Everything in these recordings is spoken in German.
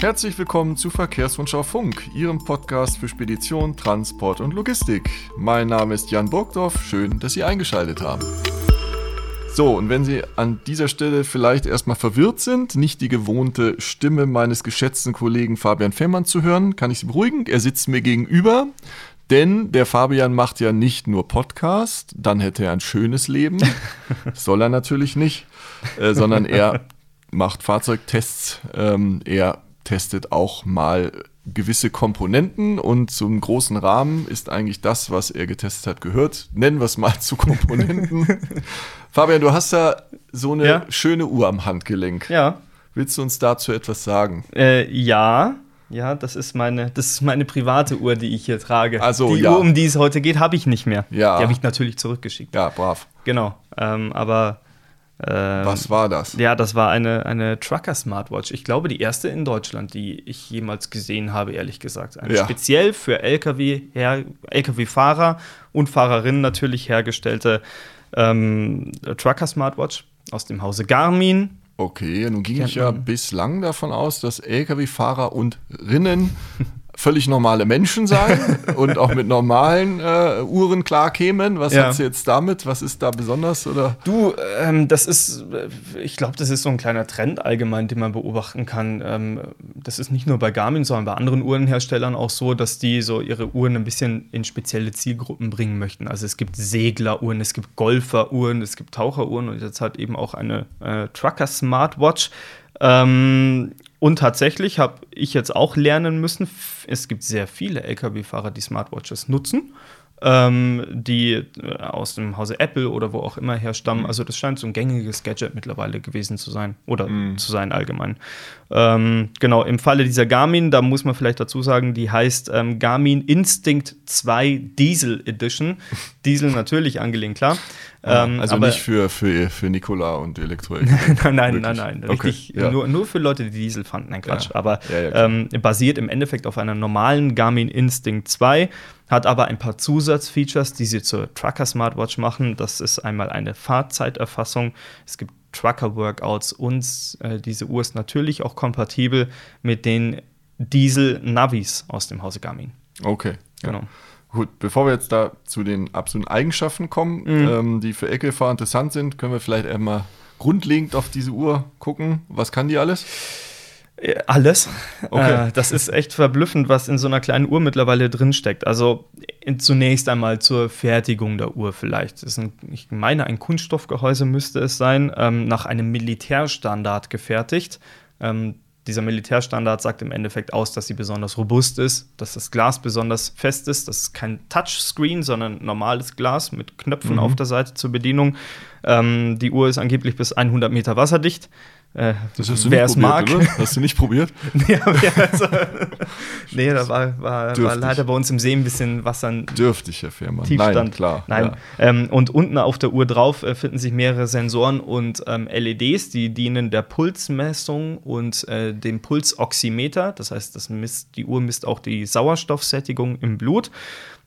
Herzlich willkommen zu Verkehrsrundschau Funk, Ihrem Podcast für Spedition, Transport und Logistik. Mein Name ist Jan Burgdorf, schön, dass Sie eingeschaltet haben. So, und wenn Sie an dieser Stelle vielleicht erstmal verwirrt sind, nicht die gewohnte Stimme meines geschätzten Kollegen Fabian Fehmarn zu hören, kann ich Sie beruhigen. Er sitzt mir gegenüber, denn der Fabian macht ja nicht nur Podcast, dann hätte er ein schönes Leben. Soll er natürlich nicht, äh, sondern er macht Fahrzeugtests. Ähm, er testet auch mal gewisse Komponenten und zum großen Rahmen ist eigentlich das, was er getestet hat, gehört. Nennen wir es mal zu Komponenten. Fabian, du hast da so eine ja. schöne Uhr am Handgelenk. Ja. Willst du uns dazu etwas sagen? Äh, ja. Ja, das ist meine, das ist meine private Uhr, die ich hier trage. Also, die ja. Uhr, um die es heute geht, habe ich nicht mehr. Ja. Die habe ich natürlich zurückgeschickt. Ja, brav. Genau. Ähm, aber ähm, Was war das? Ja, das war eine, eine Trucker Smartwatch. Ich glaube, die erste in Deutschland, die ich jemals gesehen habe, ehrlich gesagt. Eine Ja. speziell für LKW LKW-Fahrer und Fahrerinnen natürlich hergestellte ähm, Trucker Smartwatch aus dem Hause Garmin. Okay, nun ging ich ja bislang davon aus, dass Lkw-Fahrer und Rinnen völlig normale Menschen seien und auch mit normalen äh, Uhren klarkämen. Was Ja. hat sie jetzt damit? Was ist da besonders? Oder? Du, ähm, das ist, äh, ich glaube, das ist so ein kleiner Trend allgemein, den man beobachten kann. Ähm, das ist nicht nur bei Garmin, sondern bei anderen Uhrenherstellern auch so, dass die so ihre Uhren ein bisschen in spezielle Zielgruppen bringen möchten. Also es gibt Segleruhren, es gibt Golferuhren, es gibt Taucheruhren und jetzt halt eben auch eine äh, Trucker Smartwatch. Ähm, und tatsächlich habe ich jetzt auch lernen müssen, es gibt sehr viele Lkw-Fahrer, die Smartwatches nutzen, ähm, die äh, aus dem Hause Apple oder wo auch immer herstammen. Also das scheint so ein gängiges Gadget mittlerweile gewesen zu sein oder zu sein allgemein. Ähm, genau, im Falle dieser Garmin, da muss man vielleicht dazu sagen, die heißt ähm, Garmin Instinct 2 Diesel Edition. Diesel natürlich angelehnt, klar. Ähm, also aber- nicht für, für, für Nikola und Elektronik. nein, nein, nein, nein. Okay, Richtig, ja. nur, nur für Leute, die Diesel fanden. Nein, Quatsch. Ja. Aber Ja, ja, ähm, basiert im Endeffekt auf einer normalen Garmin Instinct 2, hat aber ein paar Zusatzfeatures, die sie zur Trucker Smartwatch machen. Das ist einmal eine Fahrzeiterfassung. Es gibt Trucker-Workouts und äh, diese Uhr ist natürlich auch kompatibel mit den Diesel-Navis aus dem Hause Garmin. Okay. Ja. Genau. Gut, bevor wir jetzt da zu den absoluten Eigenschaften kommen, Mhm. ähm, die für Lkw-Fahrer interessant sind, können wir vielleicht einmal grundlegend auf diese Uhr gucken. Was kann die alles? Äh, Alles. Okay. Äh, das ist echt verblüffend, was in so einer kleinen Uhr mittlerweile drinsteckt. Also in, zunächst einmal zur Fertigung der Uhr vielleicht. Ein, ich meine, ein Kunststoffgehäuse müsste es sein, ähm, nach einem Militärstandard gefertigt. Ähm, dieser Militärstandard sagt im Endeffekt aus, dass sie besonders robust ist, dass das Glas besonders fest ist. Das ist kein Touchscreen, sondern normales Glas mit Knöpfen Mhm. auf der Seite zur Bedienung. Ähm, die Uhr ist angeblich bis 100 Meter wasserdicht. Äh, Das hast du wer nicht es probiert, mag. oder? Hast du nicht probiert? Ja, also, nee da war, war, war leider bei uns im See ein bisschen Wasser Dürftig, Herr Firma. Tiefstand. Nein, klar. Nein. Ja. Ähm, und unten auf der Uhr drauf äh, finden sich mehrere Sensoren und ähm, LEDs, die dienen der Pulsmessung und äh, dem Pulsoximeter. Das heißt, das misst, die Uhr misst auch die Sauerstoffsättigung im Blut.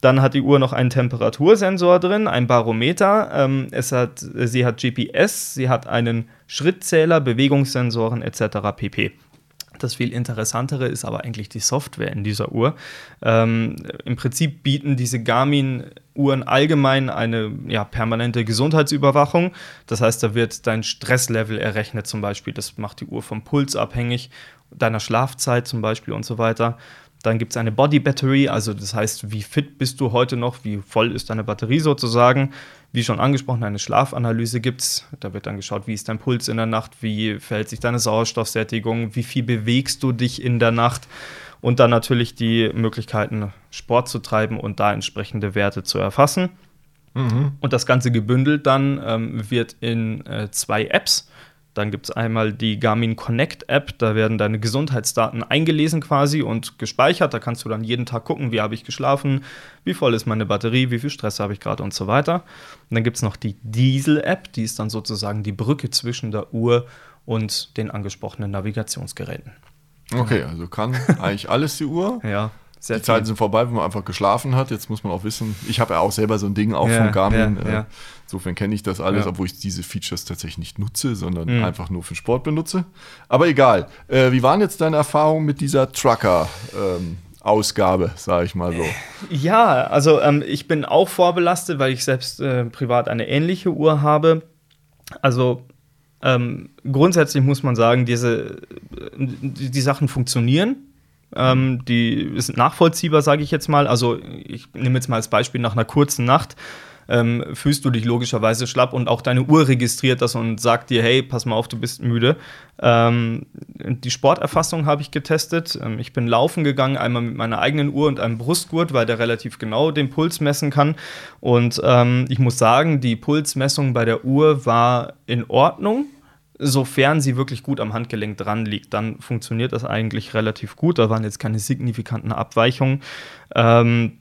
Dann hat die Uhr noch einen Temperatursensor drin, ein Barometer. Ähm, es hat, sie hat GPS, sie hat einen Schrittzähler, Bewegungssensoren etc. pp. Das viel interessantere ist aber eigentlich die Software in dieser Uhr. Ähm, Im Prinzip bieten diese Garmin-Uhren allgemein eine ja, permanente Gesundheitsüberwachung. Das heißt, da wird dein Stresslevel errechnet zum Beispiel. Das macht die Uhr vom Puls abhängig, deiner Schlafzeit zum Beispiel und so weiter. Dann gibt es eine Body Battery, also das heißt, wie fit bist du heute noch, wie voll ist deine Batterie sozusagen. Wie schon angesprochen, eine Schlafanalyse gibt es. Da wird dann geschaut, wie ist dein Puls in der Nacht, wie verhält sich deine Sauerstoffsättigung, wie viel bewegst du dich in der Nacht. Und dann natürlich die Möglichkeiten, Sport zu treiben und da entsprechende Werte zu erfassen. Mhm. Und das Ganze gebündelt dann ähm, wird in äh, zwei Apps. Dann gibt es einmal die Garmin Connect App, da werden deine Gesundheitsdaten eingelesen quasi und gespeichert. Da kannst du dann jeden Tag gucken, wie habe ich geschlafen, wie voll ist meine Batterie, wie viel Stress habe ich gerade und so weiter. Und dann gibt es noch die Diesel App, die ist dann sozusagen die Brücke zwischen der Uhr und den angesprochenen Navigationsgeräten. Okay, also kann eigentlich alles die Uhr. Ja. Sehr die Zeiten sind vorbei, wo man einfach geschlafen hat. Jetzt muss man auch wissen, ich habe ja auch selber so ein Ding auch ja, von Garmin. Ja, ja. Äh, insofern kenne ich das alles, obwohl ich diese Features tatsächlich nicht nutze, sondern mhm. einfach nur für Sport benutze. Aber egal. Äh, wie waren jetzt deine Erfahrungen mit dieser Trucker? Ähm, Ausgabe, sage ich mal so. Ja, also ähm, ich bin auch vorbelastet, weil ich selbst äh, privat eine ähnliche Uhr habe. Also ähm, grundsätzlich muss man sagen, diese die, die Sachen funktionieren. Ähm, die sind nachvollziehbar, sage ich jetzt mal. Also ich nehme jetzt mal als Beispiel nach einer kurzen Nacht ähm, fühlst du dich logischerweise schlapp und auch deine Uhr registriert das und sagt dir, hey, pass mal auf, du bist müde. Ähm, die Sporterfassung habe ich getestet. Ähm, ich bin laufen gegangen, einmal mit meiner eigenen Uhr und einem Brustgurt, weil der relativ genau den Puls messen kann. Und ähm, ich muss sagen, die Pulsmessung bei der Uhr war in Ordnung sofern sie wirklich gut am Handgelenk dran liegt, dann funktioniert das eigentlich relativ gut. Da waren jetzt keine signifikanten Abweichungen. Ähm,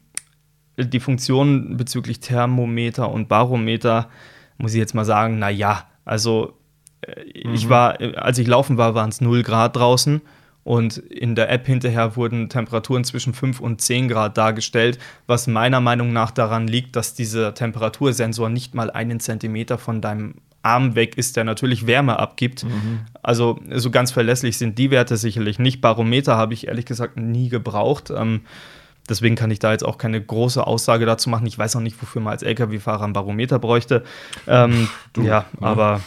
die Funktionen bezüglich Thermometer und Barometer, muss ich jetzt mal sagen, naja, also äh, mhm. ich war, als ich laufen war, waren es 0 Grad draußen. Und in der App hinterher wurden Temperaturen zwischen 5 und 10 Grad dargestellt, was meiner Meinung nach daran liegt, dass dieser Temperatursensor nicht mal einen Zentimeter von deinem Arm weg ist, der natürlich Wärme abgibt. Mhm. Also so ganz verlässlich sind die Werte sicherlich nicht. Barometer habe ich ehrlich gesagt nie gebraucht. Ähm, Deswegen kann ich da jetzt auch keine große Aussage dazu machen. Ich weiß auch nicht, wofür man als Lkw-Fahrer ein Barometer bräuchte. Ähm, du, ja, ja, aber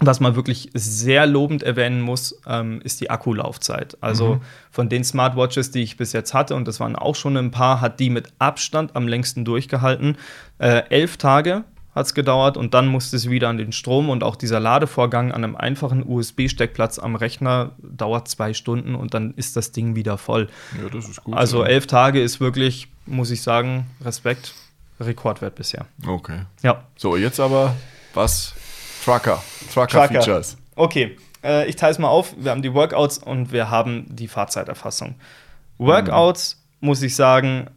was man wirklich sehr lobend erwähnen muss, ähm, ist die Akkulaufzeit. Also mhm. von den Smartwatches, die ich bis jetzt hatte, und das waren auch schon ein paar, hat die mit Abstand am längsten durchgehalten. Äh, elf Tage hat es gedauert und dann musste es wieder an den Strom und auch dieser Ladevorgang an einem einfachen USB-Steckplatz am Rechner dauert zwei Stunden und dann ist das Ding wieder voll. Ja, das ist gut. Also ja. elf Tage ist wirklich, muss ich sagen, Respekt, Rekordwert bisher. Okay. Ja. So, jetzt aber was? Trucker. Trucker-Features. Trucker. Okay, äh, ich teile es mal auf. Wir haben die Workouts und wir haben die Fahrzeiterfassung. Workouts, mhm. muss ich sagen,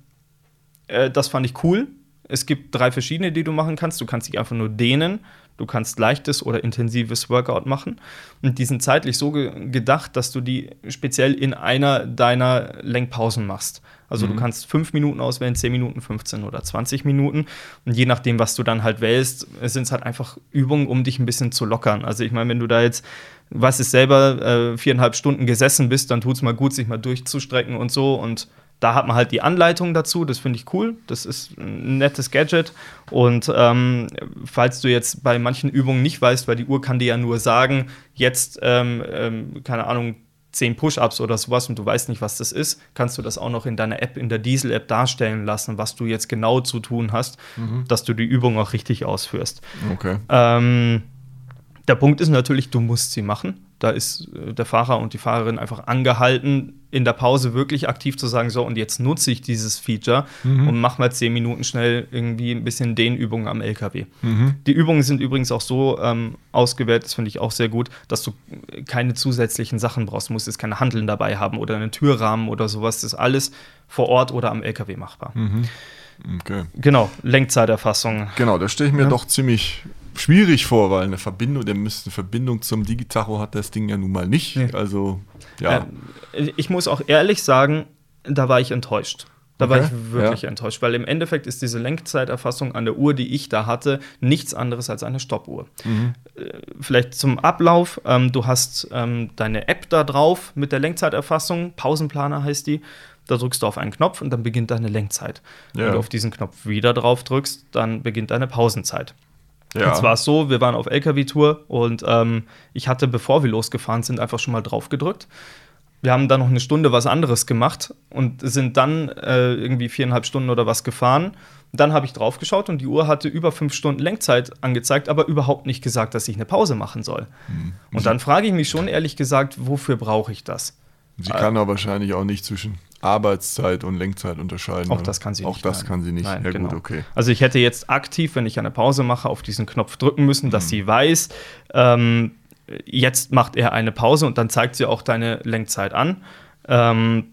äh, das fand ich cool es gibt drei verschiedene, die du machen kannst. Du kannst dich einfach nur dehnen, du kannst leichtes oder intensives Workout machen. Und die sind zeitlich so ge gedacht, dass du die speziell in einer deiner Lenkpausen machst. Also mhm. du kannst fünf Minuten auswählen, zehn Minuten, 15 oder 20 Minuten. Und je nachdem, was du dann halt wählst, sind es halt einfach Übungen, um dich ein bisschen zu lockern. Also ich meine, wenn du da jetzt, was ist selber, äh, viereinhalb Stunden gesessen bist, dann tut es mal gut, sich mal durchzustrecken und so. Und da hat man halt die Anleitung dazu, das finde ich cool. Das ist ein nettes Gadget. Und ähm, falls du jetzt bei manchen Übungen nicht weißt, weil die Uhr kann dir ja nur sagen, jetzt, ähm, ähm, keine Ahnung, 10 Push-Ups oder sowas und du weißt nicht, was das ist, kannst du das auch noch in deiner App, in der Diesel-App darstellen lassen, was du jetzt genau zu tun hast, mhm. dass du die Übung auch richtig ausführst. Okay. Ähm, der Punkt ist natürlich, du musst sie machen. Da ist äh, der Fahrer und die Fahrerin einfach angehalten, in der Pause wirklich aktiv zu sagen, so, und jetzt nutze ich dieses Feature mhm. und mach mal zehn Minuten schnell irgendwie ein bisschen Dehnübungen am LKW. Mhm. Die Übungen sind übrigens auch so ähm, ausgewählt, das finde ich auch sehr gut, dass du keine zusätzlichen Sachen brauchst. Du musst jetzt keine Handeln dabei haben oder einen Türrahmen oder sowas. Das ist alles vor Ort oder am LKW machbar. Mhm. Okay. Genau, Lenkzeiterfassung. Genau, da stelle ich mir ja. doch ziemlich schwierig vor, weil eine Verbindung, der müsste eine Verbindung zum Digitacho hat das Ding ja nun mal nicht. Nee. Also, ja. Äh, ich muss auch ehrlich sagen, da war ich enttäuscht. Da okay. war ich wirklich ja. enttäuscht, weil im Endeffekt ist diese Lenkzeiterfassung an der Uhr, die ich da hatte, nichts anderes als eine Stoppuhr. Mhm. Äh, vielleicht zum Ablauf: ähm, Du hast ähm, deine App da drauf mit der Lenkzeiterfassung, Pausenplaner heißt die. Da drückst du auf einen Knopf und dann beginnt deine Lenkzeit. Ja. Wenn du auf diesen Knopf wieder drauf drückst, dann beginnt deine Pausenzeit. Ja. Jetzt war es so, wir waren auf LKW-Tour und ähm, ich hatte, bevor wir losgefahren sind, einfach schon mal drauf gedrückt. Wir haben dann noch eine Stunde was anderes gemacht und sind dann äh, irgendwie viereinhalb Stunden oder was gefahren. Dann habe ich drauf geschaut und die Uhr hatte über fünf Stunden Lenkzeit angezeigt, aber überhaupt nicht gesagt, dass ich eine Pause machen soll. Mhm. Und dann frage ich mich schon ehrlich gesagt, wofür brauche ich das? Sie kann äh, aber wahrscheinlich auch nicht zwischen Arbeitszeit und Lenkzeit unterscheiden. Auch das kann sie nicht. Auch das nein. kann sie nicht. Nein, ja, genau. gut, okay. Also ich hätte jetzt aktiv, wenn ich eine Pause mache, auf diesen Knopf drücken müssen, dass mhm. sie weiß, ähm, jetzt macht er eine Pause und dann zeigt sie auch deine Lenkzeit an. Ähm,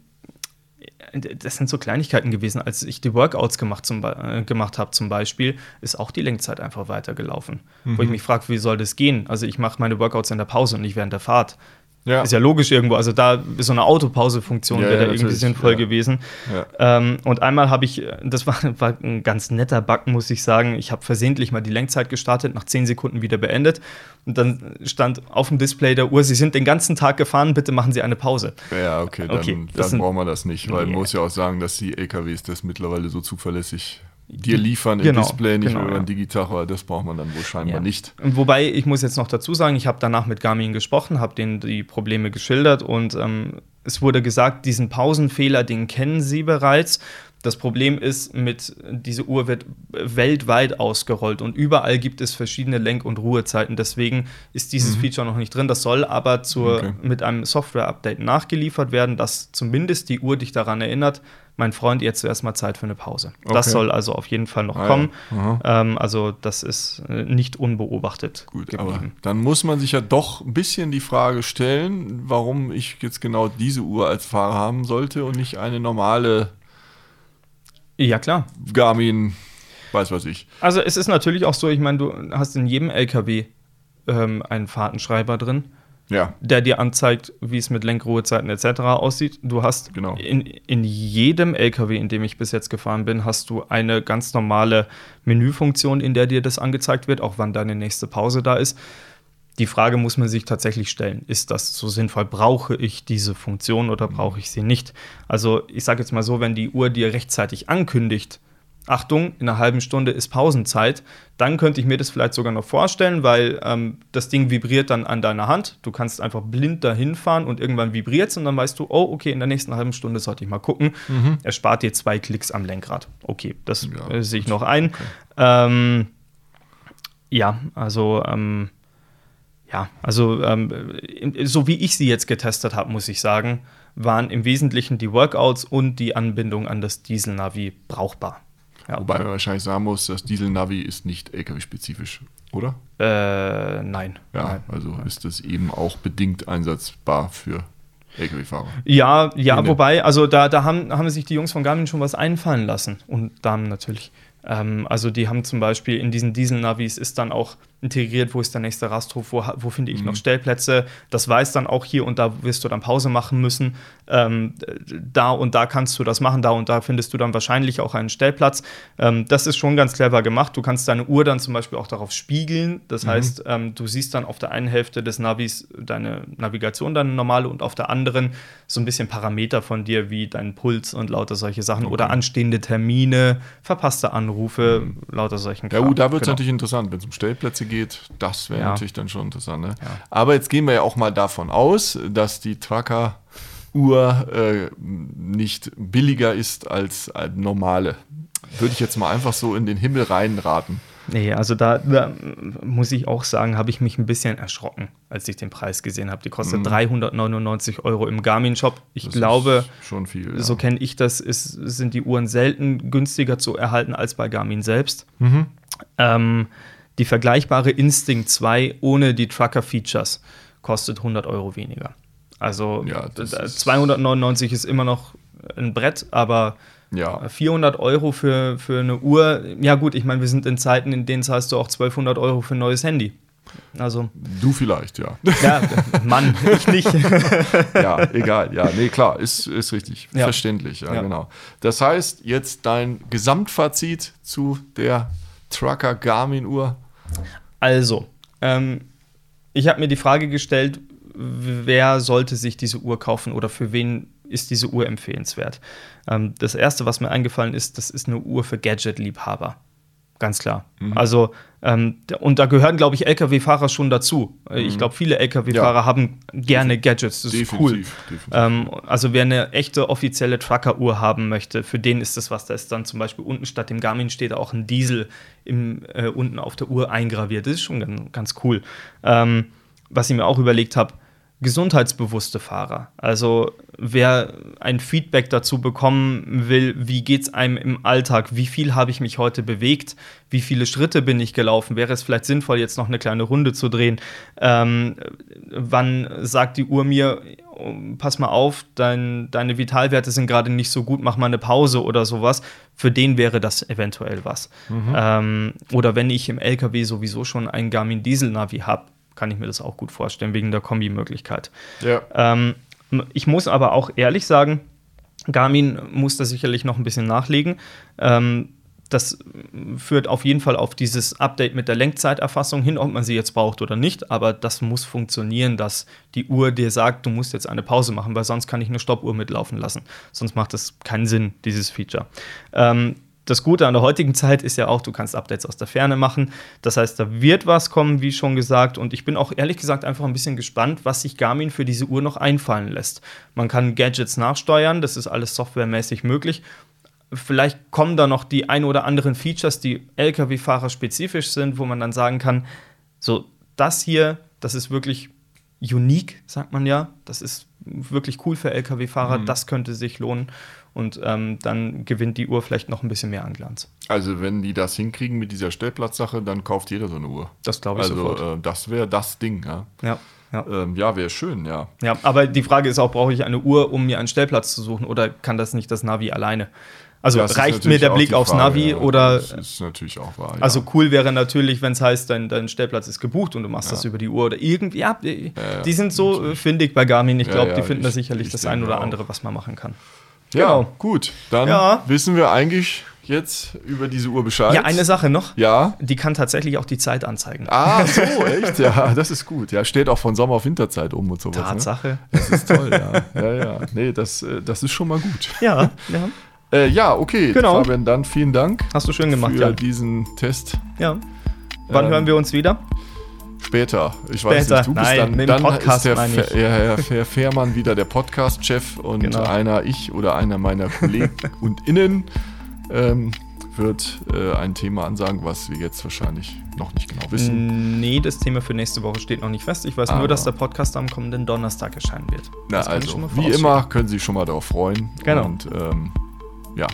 das sind so Kleinigkeiten gewesen. Als ich die Workouts gemacht, äh, gemacht habe, zum Beispiel, ist auch die Lenkzeit einfach weitergelaufen. Mhm. Wo ich mhm. mich frage, wie soll das gehen? Also ich mache meine Workouts in der Pause und nicht während der Fahrt Ja. Ist ja logisch irgendwo. Also da ist so eine Autopause-Funktion Ja, wäre ja, da irgendwie sinnvoll gewesen. Ähm, und einmal habe ich, das war, war ein ganz netter Bug, muss ich sagen. Ich habe versehentlich mal die Lenkzeit gestartet, nach 10 Sekunden wieder beendet. Und dann stand auf dem Display der Uhr, Sie sind den ganzen Tag gefahren, bitte machen Sie eine Pause. Ja, okay, dann, Okay, dann sind- brauchen wir das nicht, weil man muss ja auch sagen, dass die LKWs das mittlerweile so zuverlässig dir liefern im Genau, Display, nicht genau, über ein Digitacher, das braucht man dann wohl scheinbar Ja. nicht. Wobei, ich muss jetzt noch dazu sagen, ich habe danach mit Garmin gesprochen, habe denen die Probleme geschildert und ähm, es wurde gesagt, diesen Pausenfehler, den kennen sie bereits. Das Problem ist, mit diese Uhr wird weltweit ausgerollt und überall gibt es verschiedene Lenk- und Ruhezeiten. Deswegen ist dieses Feature noch nicht drin. Das soll aber zur, Okay. mit einem Software-Update nachgeliefert werden, dass zumindest die Uhr dich daran erinnert, mein Freund, jetzt zuerst mal Zeit für eine Pause. Das Okay. soll also auf jeden Fall noch Ah, ja. kommen. Aha. Ähm, also das ist äh, nicht unbeobachtet Gut, aber geblieben. dann muss man sich ja doch ein bisschen die Frage stellen, warum ich jetzt genau diese Uhr als Fahrer haben sollte und nicht eine normale Ja, klar. Garmin, weiß was ich. Also es ist natürlich auch so, ich meine, du hast in jedem LKW ähm, einen Fahrtenschreiber drin, Ja, der dir anzeigt, wie es mit Lenkruhezeiten etc. aussieht. Du hast Genau. in, in jedem LKW, in dem ich bis jetzt gefahren bin, hast du eine ganz normale Menüfunktion, in der dir das angezeigt wird, auch wann deine nächste Pause da ist. Die Frage muss man sich tatsächlich stellen, ist das so sinnvoll? Brauche ich diese Funktion oder brauche ich sie nicht? Also ich sage jetzt mal so, wenn die Uhr dir rechtzeitig ankündigt, Achtung, in einer halben Stunde ist Pausenzeit, dann könnte ich mir das vielleicht sogar noch vorstellen, weil ähm, das Ding vibriert dann an deiner Hand. Du kannst einfach blind dahin fahren und irgendwann vibriert es und dann weißt du, oh, okay, in der nächsten halben Stunde sollte ich mal gucken. Er spart dir zwei Klicks am Lenkrad. Okay, das Ja, äh, sehe ich noch ein. Ähm, ja, also ähm, ja, also ähm, so wie ich sie jetzt getestet habe, muss ich sagen, waren im Wesentlichen die Workouts und die Anbindung an das Diesel-Navi brauchbar. Ja. wobei man wahrscheinlich sagen muss, das Diesel-Navi ist nicht LKW-spezifisch, oder? Äh, nein. Ja, Nein. also ist das eben auch bedingt einsetzbar für LKW-Fahrer. Ja, ja, Nee. wobei, also da, da haben, haben sich die Jungs von Garmin schon was einfallen lassen. Und Damen natürlich. Ähm, also die haben zum Beispiel in diesen Diesel-Navis ist dann auch integriert, wo ist der nächste Rasthof, wo, wo finde ich noch Stellplätze. Das weiß dann auch hier und da wirst du dann Pause machen müssen. Ähm, da und da kannst du das machen, da und da findest du dann wahrscheinlich auch einen Stellplatz. Ähm, das ist schon ganz clever gemacht. Du kannst deine Uhr dann zum Beispiel auch darauf spiegeln. Das heißt, ähm, du siehst dann auf der einen Hälfte des Navis deine Navigation, deine normale, und auf der anderen so ein bisschen Parameter von dir, wie dein Puls und lauter solche Sachen oder anstehende Termine, verpasste Anrufe, lauter solchen Ja Kram. gut, da wird es Genau. natürlich interessant, wenn es um Stellplätze geht. Das wäre Ja. natürlich dann schon interessant. Ne? Ja. Aber jetzt gehen wir ja auch mal davon aus, dass die Tracker-Uhr äh, nicht billiger ist als eine normale. Würde ich jetzt mal einfach so in den Himmel reinraten. Nee, also da, da muss ich auch sagen, habe ich mich ein bisschen erschrocken, als ich den Preis gesehen habe. Die kostet 399 Euro im Garmin-Shop. Ich Das glaube, schon viel. Ja. so kenne ich das, ist, sind die Uhren selten günstiger zu erhalten als bei Garmin selbst. Mhm. Ähm, die vergleichbare Instinct 2 ohne die Trucker-Features kostet 100 Euro weniger. Also Ja, das d- ist- 299 ist immer noch ein Brett, aber ja. 400 Euro für, für eine Uhr, ja gut, ich meine, wir sind in Zeiten, in denen zahlst du auch 1200 Euro für ein neues Handy. Also, Du vielleicht, ja. ja, Mann, ich nicht. ja, egal. Ja, nee, klar, ist, ist richtig. Ja. Verständlich, ja, Ja. genau. Das heißt, jetzt dein Gesamtfazit zu der Trucker Garmin-Uhr. Also, ähm, ich habe mir die Frage gestellt, wer sollte sich diese Uhr kaufen oder für wen ist diese Uhr empfehlenswert? Ähm, das erste, was mir eingefallen ist, das ist eine Uhr für Gadget-Liebhaber. Ganz klar. Mhm. Also, ähm, und da gehören, glaube ich, Lkw-Fahrer schon dazu. Äh, Ich glaube, viele Lkw-Fahrer Mhm. Ja. haben gerne Gadgets. Das ist cool. definitiv. Ähm, also wer eine echte offizielle Trucker-Uhr haben möchte, für den ist das was. Da ist dann zum Beispiel unten statt dem Garmin steht auch ein Diesel im, äh, unten auf der Uhr eingraviert. Das ist schon ganz, ganz cool. Ähm, was ich mir auch überlegt habe, gesundheitsbewusste Fahrer. Also wer ein Feedback dazu bekommen will, wie geht es einem im Alltag, wie viel habe ich mich heute bewegt, wie viele Schritte bin ich gelaufen, wäre es vielleicht sinnvoll, jetzt noch eine kleine Runde zu drehen. Ähm, wann sagt die Uhr mir, oh, pass mal auf, dein, deine Vitalwerte sind gerade nicht so gut, mach mal eine Pause oder sowas. Für den wäre das eventuell was. Ähm, oder wenn ich im LKW sowieso schon ein Garmin Diesel Navi habe, kann ich mir das auch gut vorstellen, wegen der Kombimöglichkeit. Ja. Ähm, ich muss aber auch ehrlich sagen, Garmin muss da sicherlich noch ein bisschen nachlegen. Ähm, das führt auf jeden Fall auf dieses Update mit der Lenkzeiterfassung hin, ob man sie jetzt braucht oder nicht. Aber das muss funktionieren, dass die Uhr dir sagt, du musst jetzt eine Pause machen, weil sonst kann ich eine Stoppuhr mitlaufen lassen. Sonst macht das keinen Sinn, dieses Feature. Ähm, das Gute an der heutigen Zeit ist ja auch, du kannst Updates aus der Ferne machen. Das heißt, da wird was kommen, wie schon gesagt. Und ich bin auch ehrlich gesagt einfach ein bisschen gespannt, was sich Garmin für diese Uhr noch einfallen lässt. Man kann Gadgets nachsteuern, das ist alles softwaremäßig möglich. Vielleicht kommen da noch die ein oder anderen Features, die Lkw-Fahrer spezifisch sind, wo man dann sagen kann, so das hier, das ist wirklich unique, sagt man ja. Das ist wirklich cool für Lkw-Fahrer, mhm. das könnte sich lohnen. Und ähm, dann gewinnt die Uhr vielleicht noch ein bisschen mehr an Glanz. Also, wenn die das hinkriegen mit dieser Stellplatzsache, dann kauft jeder so eine Uhr. Das glaube ich also, sofort. Äh, das wäre das Ding, ja. Ja. Ja, ähm, ja wäre schön, ja. Ja, aber die Frage ist auch, brauche ich eine Uhr, um mir einen Stellplatz zu suchen oder kann das nicht das Navi alleine? Also das reicht mir der Blick aufs Frage, Navi ja, oder. Das ist natürlich auch wahr. Ja. Also cool wäre natürlich, wenn es heißt, dein, dein Stellplatz ist gebucht und du machst ja. das über die Uhr oder irgendwie. Ja, die, die sind so natürlich. findig bei Garmin. Ich glaube, die finden ich, da sicherlich das ein oder andere, was man machen kann. Ja, genau. gut. Dann wissen wir eigentlich jetzt über diese Uhr Bescheid. Ja, eine Sache noch. Ja. Die kann tatsächlich auch die Zeit anzeigen. Ah, so, echt? Ja, das ist gut. Ja, steht auch von Sommer- auf Winterzeit um und sowas. Ne? Tatsache. Ne? Das ist toll, ja. Ja, ja. Nee, das, äh, das ist schon mal gut. Ja, ja. Äh, ja, okay. Genau. Fabian, dann vielen Dank. Hast du schön gemacht, für ja. diesen Test. Ja. Wann ähm, hören wir uns wieder? Später. Ich Später. weiß nicht, du bist Nein, dann, dann Podcast, ist der, Fe ja, Herr Fährmann wieder der Podcast-Chef und genau. einer ich oder einer meiner Kollegen und Innen ähm, wird äh, ein Thema ansagen, was wir jetzt wahrscheinlich noch nicht genau wissen. Nee, das Thema für nächste Woche steht noch nicht fest. Ich weiß Aber nur, dass der Podcast am kommenden Donnerstag erscheinen wird. Na, also, wie immer können Sie sich schon mal darauf freuen. Genau. Und ähm, ja.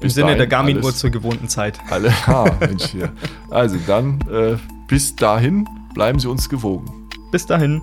Im Sinne der Garmin-Uhr zur gewohnten Zeit. Alle, ah, Mensch hier. Also dann, äh, bis dahin, bleiben Sie uns gewogen. Bis dahin.